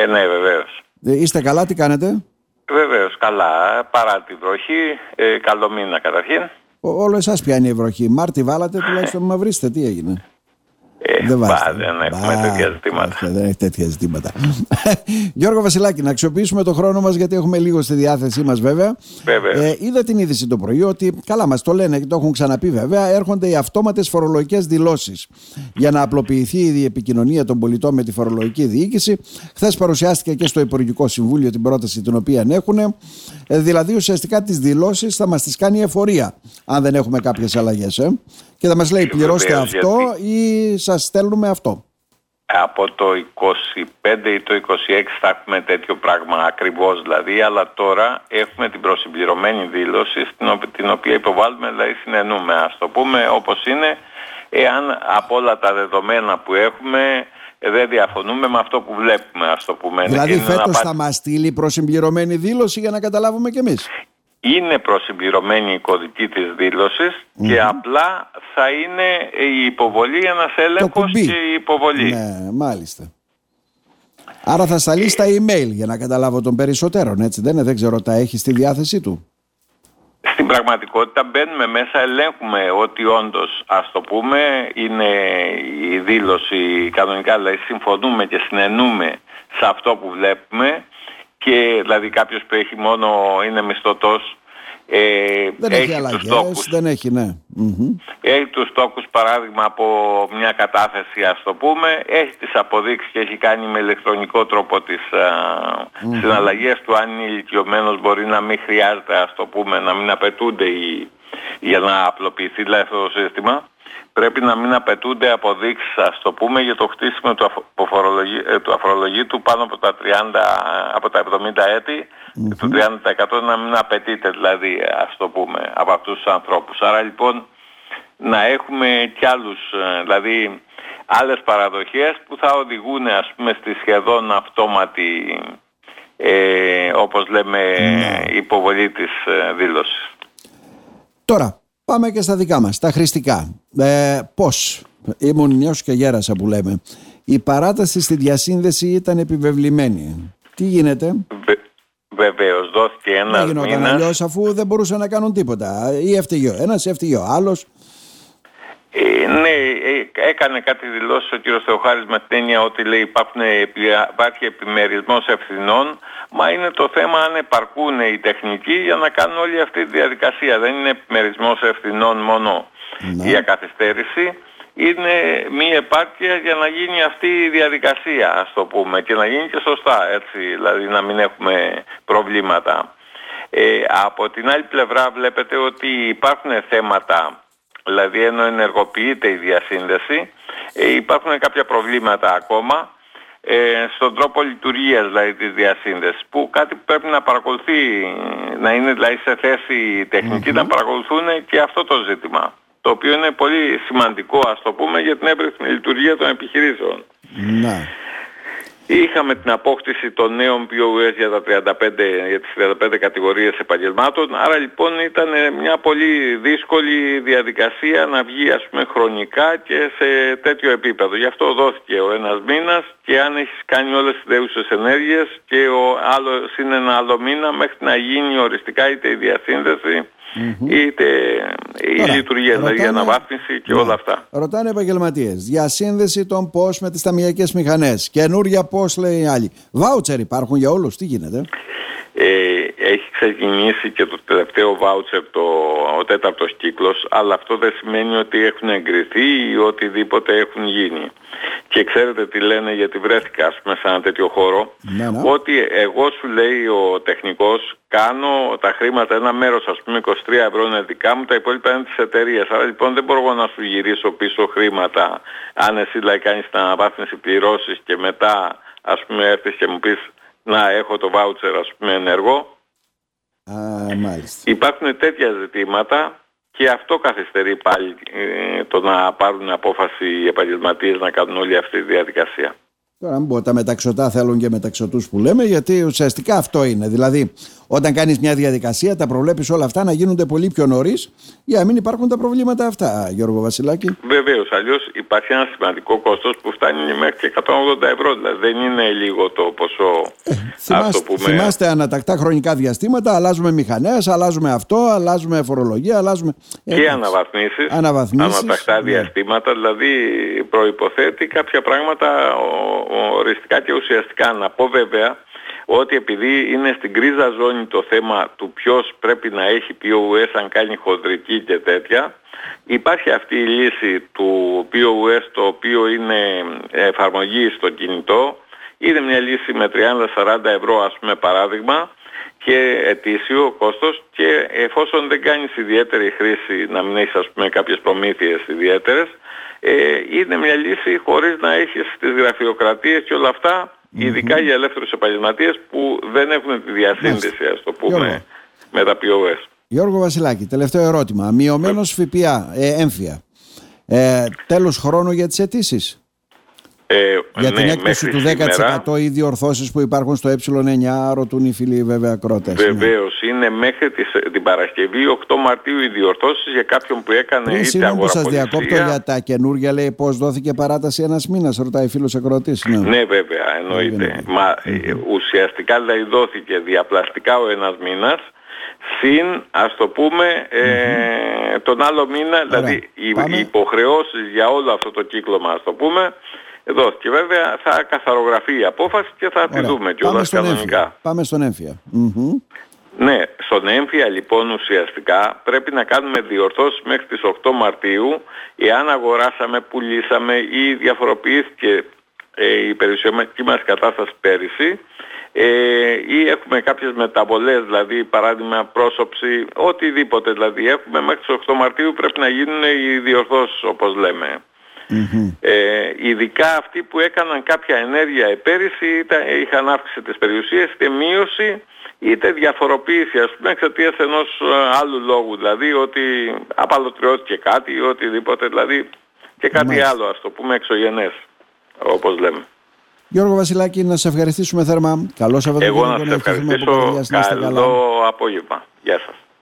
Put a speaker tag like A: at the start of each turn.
A: Ε, ναι, βεβαίως.
B: Ε, είστε καλά, τι κάνετε;
A: Βεβαίως, καλά. Παρά τη βροχή, ε, καλό μήνα καταρχήν.
B: Ο, όλο εσάς πιάνει η βροχή. Μάρτι βάλατε, τουλάχιστον με βρίσκετε. Τι έγινε;
A: Ε,
B: δεν
A: βάζετε. δεν έχουμε μπα, τέτοια ζητήματα.
B: δεν έχει τέτοια ζητήματα. Γιώργο Βασιλάκη, να αξιοποιήσουμε το χρόνο μας γιατί έχουμε λίγο στη διάθεσή μας βέβαια.
A: βέβαια.
B: Ε, είδα την είδηση το πρωί ότι, καλά μας το λένε και το έχουν ξαναπεί βέβαια, έρχονται οι αυτόματες φορολογικές δηλώσεις για να απλοποιηθεί η επικοινωνία των πολιτών με τη φορολογική διοίκηση. Χθες παρουσιάστηκε και στο Υπουργικό Συμβούλιο την πρόταση την οποία έχουν. Ε, δηλαδή ουσιαστικά τις δηλώσεις θα μας τις κάνει εφορία, αν δεν έχουμε κάποιες αλλαγές. Ε και θα μας λέει πληρώστε αυτό ή σας στέλνουμε αυτό.
A: Από το 25 ή το 26 θα έχουμε τέτοιο πράγμα ακριβώς δηλαδή, αλλά τώρα έχουμε την προσυμπληρωμένη δήλωση την οποία υποβάλλουμε, δηλαδή συνενούμε, ας το πούμε όπως είναι, εάν από όλα τα δεδομένα που έχουμε δεν διαφωνούμε με αυτό που βλέπουμε, ας το πούμε.
B: Δηλαδή φέτος θα μας στείλει προσυμπληρωμένη δήλωση για να καταλάβουμε κι εμείς
A: είναι προσυμπληρωμένη η κωδική της δηλωσης και απλά θα είναι η υποβολή ένας έλεγχος και η υποβολή.
B: Ναι, μάλιστα. Άρα θα σταλεί στα email για να καταλάβω των περισσότερων, έτσι δεν είναι, δεν ξέρω, τα έχει στη διάθεσή του.
A: Στην πραγματικότητα μπαίνουμε μέσα, ελέγχουμε ότι όντως, ας το πούμε, είναι η δήλωση κανονικά, δηλαδή συμφωνούμε και συνενούμε σε αυτό που βλέπουμε και δηλαδή κάποιος που έχει μόνο είναι μισθωτός
B: ε, δεν έχει, έχει αλλαγές, τους τόκους. δεν έχει, ναι.
A: Έχει τους τόκους παράδειγμα από μια κατάθεση ας το πούμε, έχει τις αποδείξεις και έχει κάνει με ηλεκτρονικό τρόπο τις mm συναλλαγές του. Αν είναι ηλικιωμένος μπορεί να μην χρειάζεται ας το πούμε να μην απαιτούνται οι, για να απλοποιηθεί δηλαδή αυτό το σύστημα. Πρέπει να μην απαιτούνται αποδείξεις, ας το πούμε, για το χτίσιμο του, ε, του αφορολογήτου πάνω από τα, 30, από τα 70 ετη mm του 30% να μην απαιτείται δηλαδή, ας το πούμε, από αυτούς τους ανθρώπους. Άρα λοιπόν να έχουμε κι άλλους, ε, δηλαδή άλλες παραδοχές που θα οδηγούν ας πούμε στη σχεδόν αυτόματη ε, όπως λέμε ναι. υποβολή της ε, δήλωσης.
B: Τώρα, Πάμε και στα δικά μας, τα χρηστικά. Ε, πώς, ήμουν νιός και γέρασα που λέμε. Η παράταση στη διασύνδεση ήταν επιβεβλημένη. Τι γίνεται;
A: Βε, βεβαίως, δόθηκε ένας
B: μήνας. Δεν γινόταν αλλιώς αφού δεν μπορούσαν να κάνουν τίποτα. Ή έφταιγε ο ένας, έφταιγε ο άλλος.
A: Ε, ναι, ε, έκανε κάτι δηλώσεις ο κ. Θεοχάρης με την έννοια ότι λέει υπάρχουν, υπάρχει επιμερισμός ευθυνών Μα είναι το θέμα αν επαρκούν οι τεχνικοί για να κάνουν όλη αυτή τη διαδικασία. Δεν είναι επιμερισμός ευθυνών μόνο ναι. η ακαθυστέρηση. Είναι μία επάρκεια για να γίνει αυτή η διαδικασία, ας το πούμε, και να γίνει και σωστά, έτσι, δηλαδή να μην έχουμε προβλήματα. Ε, από την άλλη πλευρά βλέπετε ότι υπάρχουν θέματα, δηλαδή ενώ ενεργοποιείται η διασύνδεση, ε, υπάρχουν κάποια προβλήματα ακόμα ε, στον τρόπο λειτουργίας δηλαδή της διασύνδεσης που κάτι που πρέπει να παρακολουθεί, να είναι δηλαδή σε θέση τεχνική να παρακολουθούν και αυτό το ζήτημα το οποίο είναι πολύ σημαντικό ας το πούμε για την εύρυθμη λειτουργία των επιχειρήσεων.
B: Ναι.
A: Είχαμε την απόκτηση των νέων POS για, τα 35, για τις 35 κατηγορίες επαγγελμάτων, άρα λοιπόν ήταν μια πολύ δύσκολη διαδικασία να βγει ας πούμε χρονικά και σε τέτοιο επίπεδο. Γι' αυτό δόθηκε ο ένας μήνας και αν έχεις κάνει όλες τις δέουσες ενέργειες και ο άλλος είναι ένα άλλο μήνα μέχρι να γίνει οριστικά είτε η διασύνδεση mm-hmm. είτε η λειτουργία, δηλαδή η αναβάθμιση και ναι. όλα αυτά.
B: Ρωτάνε επαγγελματίες. Διασύνδεση των πώ με τις ταμιακές μηχανές. Καινούρια πώ λέει οι άλλοι. Βάουτσερ υπάρχουν για όλους. Τι γίνεται;
A: Ε, έχει ξεκινήσει και το τελευταίο βάουτσερ το, ο τέταρτος κύκλος αλλά αυτό δεν σημαίνει ότι έχουν εγκριθεί ή οτιδήποτε έχουν γίνει και ξέρετε τι λένε γιατί βρέθηκα ας πούμε σε ένα τέτοιο χώρο
B: ναι, ναι.
A: ότι εγώ σου λέει ο τεχνικός κάνω τα χρήματα ένα μέρος ας πούμε 23 ευρώ είναι δικά μου τα υπόλοιπα είναι της εταιρείας άρα λοιπόν δεν μπορώ να σου γυρίσω πίσω χρήματα αν εσύ δηλαδή κάνεις την αναβάθμιση πληρώσεις και μετά ας πούμε έρθεις και μου πεις να έχω το βάουτσερ ας πούμε ενεργό.
B: Α, μάλιστα.
A: Υπάρχουν τέτοια ζητήματα και αυτό καθυστερεί πάλι ε, το να πάρουν απόφαση οι επαγγελματίες να κάνουν όλη αυτή τη διαδικασία.
B: Τώρα, αν πω, τα μεταξωτά θέλουν και μεταξωτούς που λέμε, γιατί ουσιαστικά αυτό είναι. Δηλαδή, όταν κάνεις μια διαδικασία, τα προβλέπεις όλα αυτά να γίνονται πολύ πιο νωρίς για να μην υπάρχουν τα προβλήματα αυτά, Γιώργο Βασιλάκη.
A: Βεβαίως. Αλλιώς υπάρχει ένα σημαντικό κόστος που φτάνει μέχρι και 180 ευρώ. Δηλαδή δεν είναι λίγο το ποσό. Ε,
B: θυμάστε, πούμε... θυμάστε ανατακτά χρονικά διαστήματα, αλλάζουμε μηχανές, αλλάζουμε αυτό, αλλάζουμε φορολογία, αλλάζουμε.
A: Και αναβαθμίσεις. Ανατακτά ναι. διαστήματα. Δηλαδή προποθέτει κάποια πράγματα οριστικά και ουσιαστικά. Να πω βέβαια ότι επειδή είναι στην κρίζα ζώνη το θέμα του ποιος πρέπει να έχει POS αν κάνει χοντρική και τέτοια, υπάρχει αυτή η λύση του POS το οποίο είναι εφαρμογή στο κινητό, είναι μια λύση με 30-40 ευρώ ας πούμε παράδειγμα και ετήσιο κόστος. Και εφόσον δεν κάνεις ιδιαίτερη χρήση να μην έχεις ας πούμε κάποιες προμήθειες ιδιαίτερες ε, είναι μια λύση χωρίς να έχεις τις γραφειοκρατίες και όλα αυτά ειδικά για ελεύθερους επαγγελματίες που δεν έχουν τη διασύνδεση, ας το πούμε, με τα POS.
B: Γιώργο Βασιλάκη, τελευταίο ερώτημα. Μειωμένος ΦΠΑ, ε, έμφυα. Ε, τέλος χρόνου για τις αιτήσεις.
A: Ε,
B: για την ναι, έκπτωση του 10% σήμερα, οι διορθώσεις που υπάρχουν στο ε9, ρωτούν οι φίλοι βέβαια κρότε.
A: Βεβαίως, ναι. είναι μέχρι τις, την Παρασκευή 8 Μαρτίου οι διορθώσεις για κάποιον που έκανε Πριν είτε
B: αγοραπολισία. που σας διακόπτω για τα καινούργια, λέει πώς δόθηκε παράταση ένας μήνας, ρωτάει φίλος εκροτή.
A: Ναι. ναι, βέβαια, εννοείται. Μα mm-hmm. ουσιαστικά δηλαδή δόθηκε διαπλαστικά ο ένας μήνας. Συν, ας το πούμε, ε, τον άλλο μήνα, δηλαδή οι υποχρεώσεις για όλο αυτό το κύκλωμα, ας το πούμε, εδώ και βέβαια θα καθαρογραφεί η απόφαση και θα τη δούμε κιόλας κανονικά.
B: Πάμε στον έμφυα.
A: Ναι, στον έμφυα λοιπόν ουσιαστικά πρέπει να κάνουμε διορθώσεις μέχρι τις 8 Μαρτίου εάν αγοράσαμε, πουλήσαμε ή διαφοροποιήθηκε ε, η περιουσιακή μας κατάσταση πέρυσι ε, ή έχουμε κάποιες μεταβολές, δηλαδή παράδειγμα πρόσωψη, οτιδήποτε δηλαδή έχουμε μέχρι τις 8 Μαρτίου πρέπει να γίνουν οι διορθώσεις όπως λέμε. Ε, ειδικά αυτοί που έκαναν κάποια ενέργεια επέρυσι ήταν, είχαν αύξηση της περιουσίας είτε μείωση είτε διαφοροποίηση ας πούμε εξαιτίας ενός ε, άλλου λόγου δηλαδή ότι απαλωτριώθηκε κάτι ή οτιδήποτε δηλαδή και κάτι άλλο ας το πούμε εξωγενές όπως λέμε.
B: Γιώργο Βασιλάκη να σε ευχαριστήσουμε θερμά. Καλό Σαββατοκύριακο.
A: Εγώ να σε ευχαριστήσω. Καλό
B: καλά.
A: απόγευμα. Γεια σας.